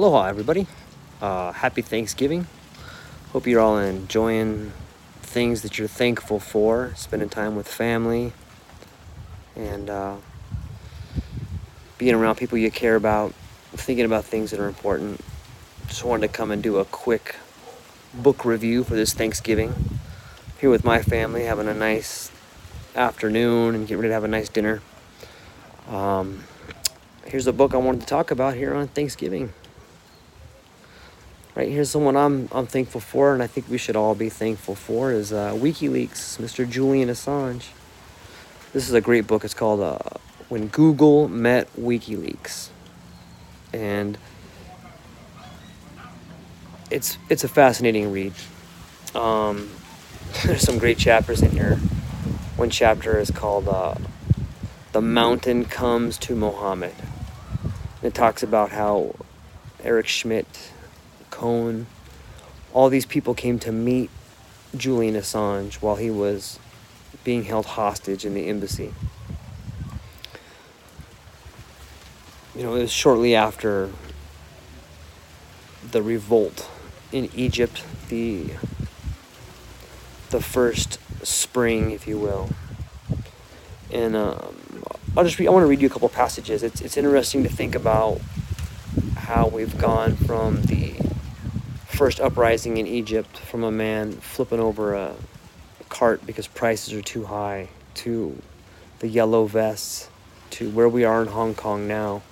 Aloha, everybody. Uh, happy Thanksgiving. Hope you're all enjoying things that you're thankful for, spending time with family, and uh, being around people you care about, thinking about things that are important. Just wanted to come and do a quick book review for this Thanksgiving. Here with my family, having a nice afternoon and getting ready to have a nice dinner. Um, here's a book I wanted to talk about here on Thanksgiving. Right here's someone I'm I'm thankful for, and I think we should all be thankful for is uh, WikiLeaks, Mr. Julian Assange. This is a great book. It's called uh, "When Google Met WikiLeaks," and it's it's a fascinating read. Um, there's some great chapters in here. One chapter is called uh, "The Mountain Comes to Mohammed." It talks about how Eric Schmidt Cohen, all these people came to meet Julian Assange while he was being held hostage in the embassy. You know, it was shortly after the revolt in Egypt, the the first spring, if you will. And um, I'll just read, I want to read you a couple passages. It's it's interesting to think about how we've gone from the first uprising in Egypt from a man flipping over a cart because prices are too high to the yellow vests to where we are in Hong Kong now.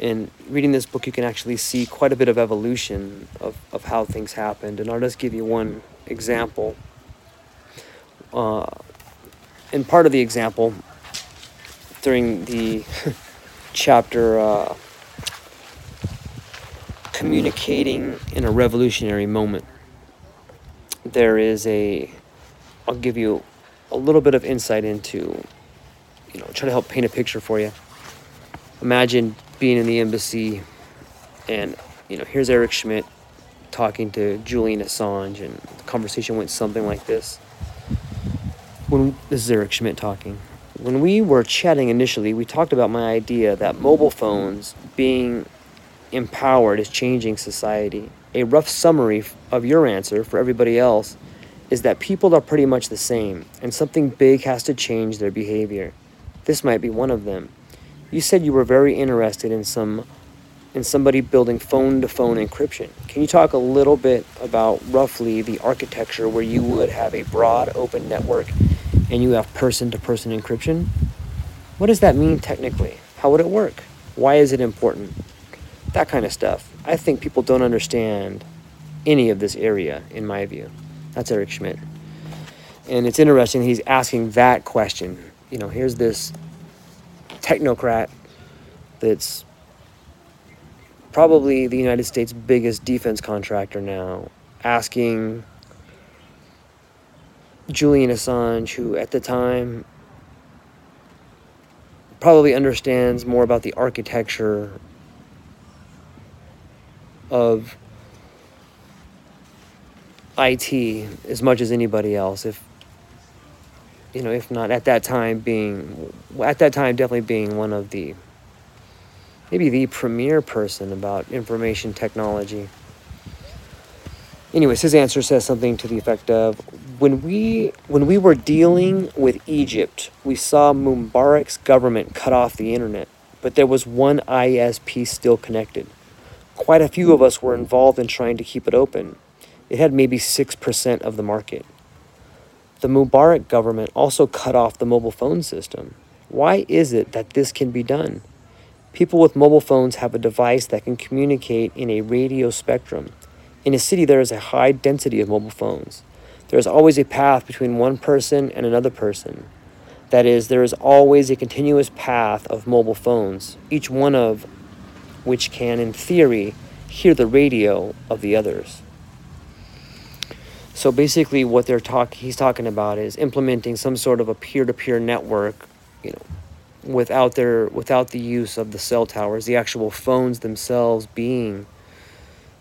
And reading this book, you can actually see quite a bit of evolution of, of how things happened. And I'll just give you one example. Uh, and part of the example during the chapter uh, communicating in a revolutionary moment. There is a, I'll give you a little bit of insight into, you know, try to help paint a picture for you. Imagine being in the embassy and, you know, here's Eric Schmidt talking to Julian Assange, and the conversation went something like this. When this is Eric Schmidt talking. When we were chatting initially, we talked about my idea that mobile phones being empowered is changing society. A rough summary of your answer for everybody else is that people are pretty much the same, and something big has to change their behavior. This might be one of them. You said you were very interested in some in somebody building phone to phone encryption. Can you talk a little bit about roughly the architecture where you would have a broad open network and you have person to person encryption? What does that mean technically? How would it work? Why is it important? That kind of stuff. I think people don't understand any of this area, in my view. That's Eric Schmidt. And it's interesting he's asking that question. You know, here's this technocrat that's probably the United States' biggest defense contractor now, asking Julian Assange, who at the time probably understands more about the architecture of IT as much as anybody else. If you know, if not at that time being at that time definitely being one of the maybe the premier person about information technology. Anyways, his answer says something to the effect of when we when we were dealing with Egypt, we saw Mubarak's government cut off the internet, but there was one ISP still connected. Quite a few of us were involved in trying to keep it open. It had maybe 6% of the market. The Mubarak government also cut off the mobile phone system. Why is it that this can be done? People with mobile phones have a device that can communicate in a radio spectrum. In a city, there is a high density of mobile phones. There is always a path between one person and another person. That is, there is always a continuous path of mobile phones, each one of which can, in theory, hear the radio of the others. So basically, what they're talk he's talking about is implementing some sort of a peer-to-peer network, you know, without their without the use of the cell towers, the actual phones themselves being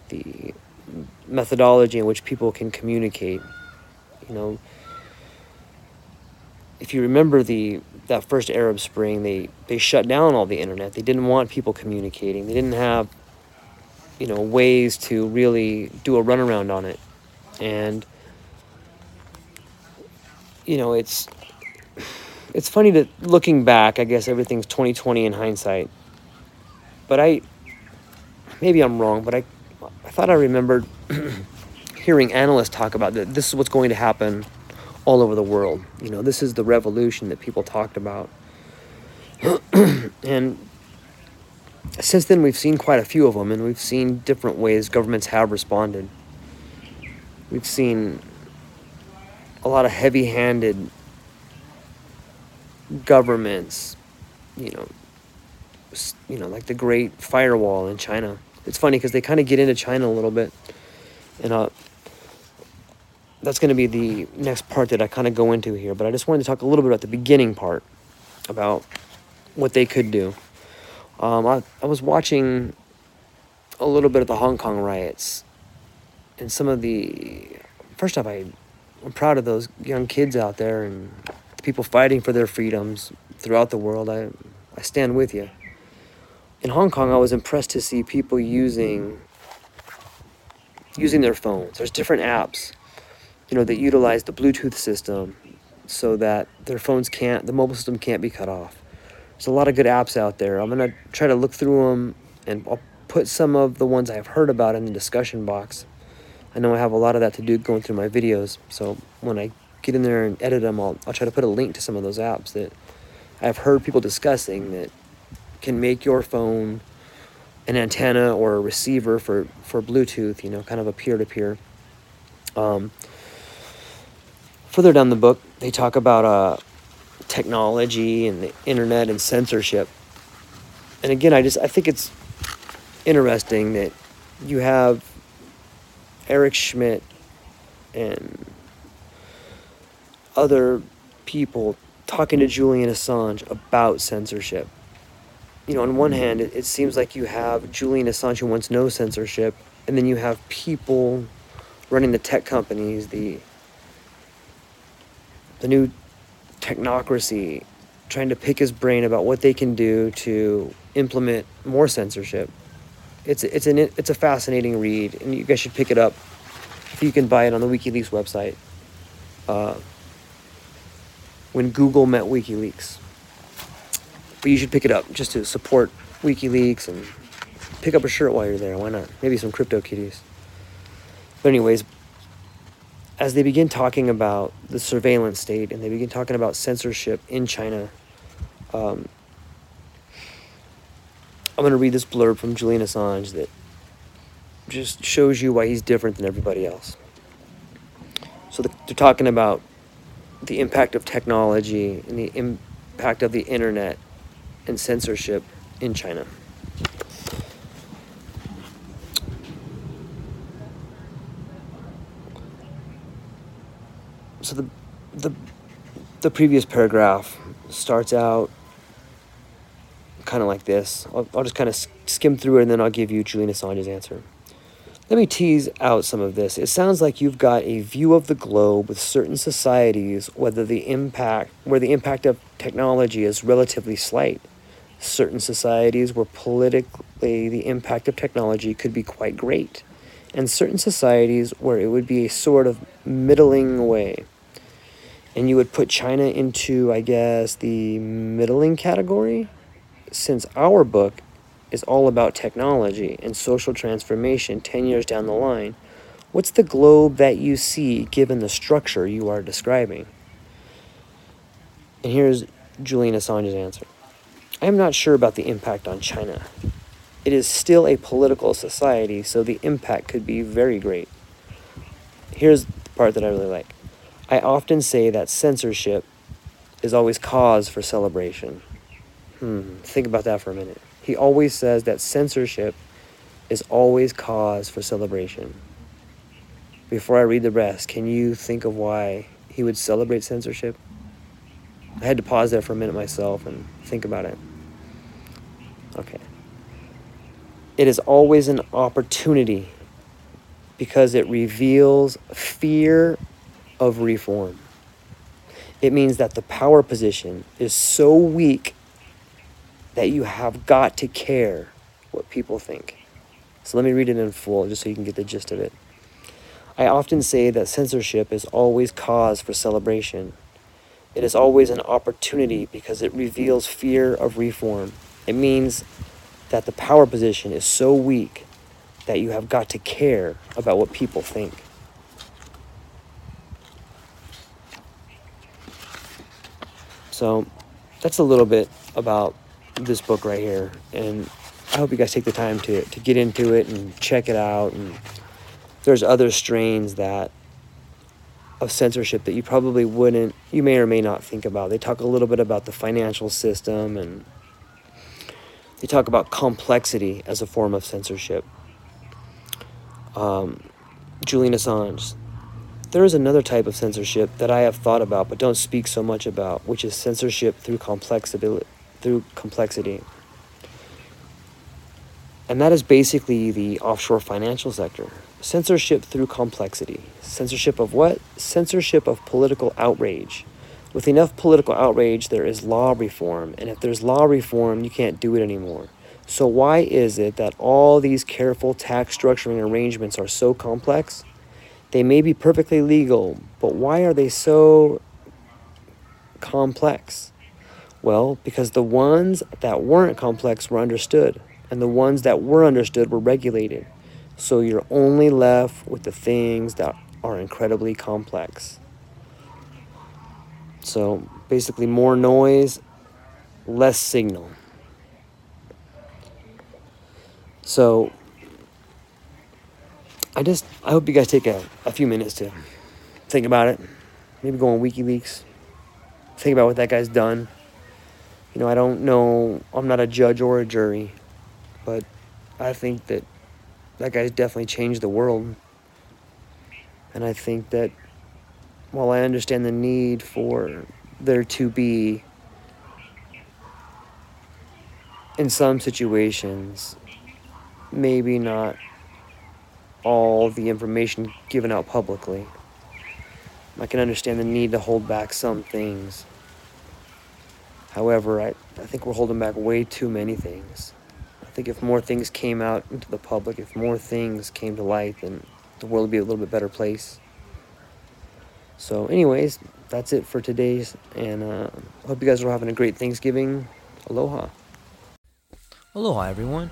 the methodology in which people can communicate. You know, if you remember the that first Arab Spring, they they shut down all the internet. They didn't want people communicating. They didn't have you know ways to really do a runaround on it, and you know it's it's funny that looking back, I guess everything's 2020 in hindsight. But I maybe I'm wrong, but I I thought I remembered hearing analysts talk about that this is what's going to happen all over the world. You know, this is the revolution that people talked about. and since then, we've seen quite a few of them, and we've seen different ways governments have responded. We've seen a lot of heavy handed governments, you know, you know, like the Great Firewall in China. It's funny because they kind of get into China a little bit, and uh, that's going to be the next part that I kind of go into here. But I just wanted to talk a little bit about the beginning part, about what they could do. Um, I, I was watching a little bit of the Hong Kong riots, and some of the first off, I I'm proud of those young kids out there and people fighting for their freedoms throughout the world. I I stand with you. In Hong Kong, I was impressed to see people using using their phones. There's different apps you know, that utilize the Bluetooth system so that their phones can't, the mobile system can't be cut off. There's a lot of good apps out there. I'm going to try to look through them and I'll put some of the ones I've heard about in the discussion box. I know I have a lot of that to do going through my videos. So when I get in there and edit them, I'll, I'll try to put a link to some of those apps that I've heard people discussing that can make your phone an antenna or a receiver for, for Bluetooth, you know, kind of a peer to peer. Um, further down the book, they talk about uh, technology and the internet and censorship. And again, I just I think it's interesting that you have Eric Schmidt and other people talking to Julian Assange about censorship. You know, on one hand, it, it seems like you have Julian Assange who wants no censorship, and then you have people running the tech companies, the the new technocracy trying to pick his brain about what they can do to implement more censorship. It's it's an it's a fascinating read, and you guys should pick it up. If you can buy it on the WikiLeaks website. Uh, when Google met WikiLeaks, but you should pick it up just to support WikiLeaks and pick up a shirt while you're there. Why not? Maybe some crypto kitties. But anyways, as they begin talking about the surveillance state and they begin talking about censorship in China, um, I'm going to read this blurb from Julian Assange that just shows you why he's different than everybody else. So the, they're talking about the impact of technology and the impact of the internet and censorship in China. So the the the previous paragraph starts out kind of like this. I'll, I'll just kind of skim through it and then I'll give you Julian Assange's answer. Let me tease out some of this. It sounds like you've got a view of the globe with certain societies whether the impact where the impact of technology is relatively slight. Certain societies where politically the impact of technology could be quite great, and certain societies where it would be a sort of middling way and you would put China into, I guess, the middling category, since our book is all about technology and social transformation 10 years down the line. What's the globe that you see given the structure you are describing? And here's Julian Assange's answer I am not sure about the impact on China. It is still a political society, so the impact could be very great. Here's the part that I really like. I often say that censorship is always cause for celebration. Hmm, think about that for a minute. He always says that censorship is always cause for celebration. Before I read the rest, can you think of why he would celebrate censorship? I had to pause there for a minute myself and think about it. Okay. It is always an opportunity because it reveals fear of reform. It means that the power position is so weak that you have got to care what people think. So let me read it in full just so you can get the gist of it. I often say that censorship is always cause for celebration. It is always an opportunity because it reveals fear of reform. It means that the power position is so weak that you have got to care about what people think. So that's a little bit about this book right here. And I hope you guys take the time to, to get into it and check it out. And there's other strains that of censorship that you probably wouldn't, you may or may not think about. They talk a little bit about the financial system and they talk about complexity as a form of censorship. Um, Julian Assange, there is another type of censorship that I have thought about but don't speak so much about, which is censorship through. Through complexity. And that is basically the offshore financial sector. Censorship through complexity. Censorship of what? Censorship of political outrage. With enough political outrage, there is law reform. And if there's law reform, you can't do it anymore. So, why is it that all these careful tax structuring arrangements are so complex? They may be perfectly legal, but why are they so complex? Well, because the ones that weren't complex were understood, and the ones that were understood were regulated. So you're only left with the things that are incredibly complex. So basically, more noise, less signal. So I just I hope you guys take a, a few minutes to think about it. Maybe go on WikiLeaks. Think about what that guy's done. You know, I don't know. I'm not a judge or a jury, but I think that that guy's definitely changed the world. And I think that while I understand the need for there to be, in some situations, maybe not all the information given out publicly. I can understand the need to hold back some things. However, I, I think we're holding back way too many things. I think if more things came out into the public, if more things came to light, then the world would be a little bit better place. So, anyways, that's it for today's, and uh, hope you guys are having a great Thanksgiving. Aloha. Aloha, everyone.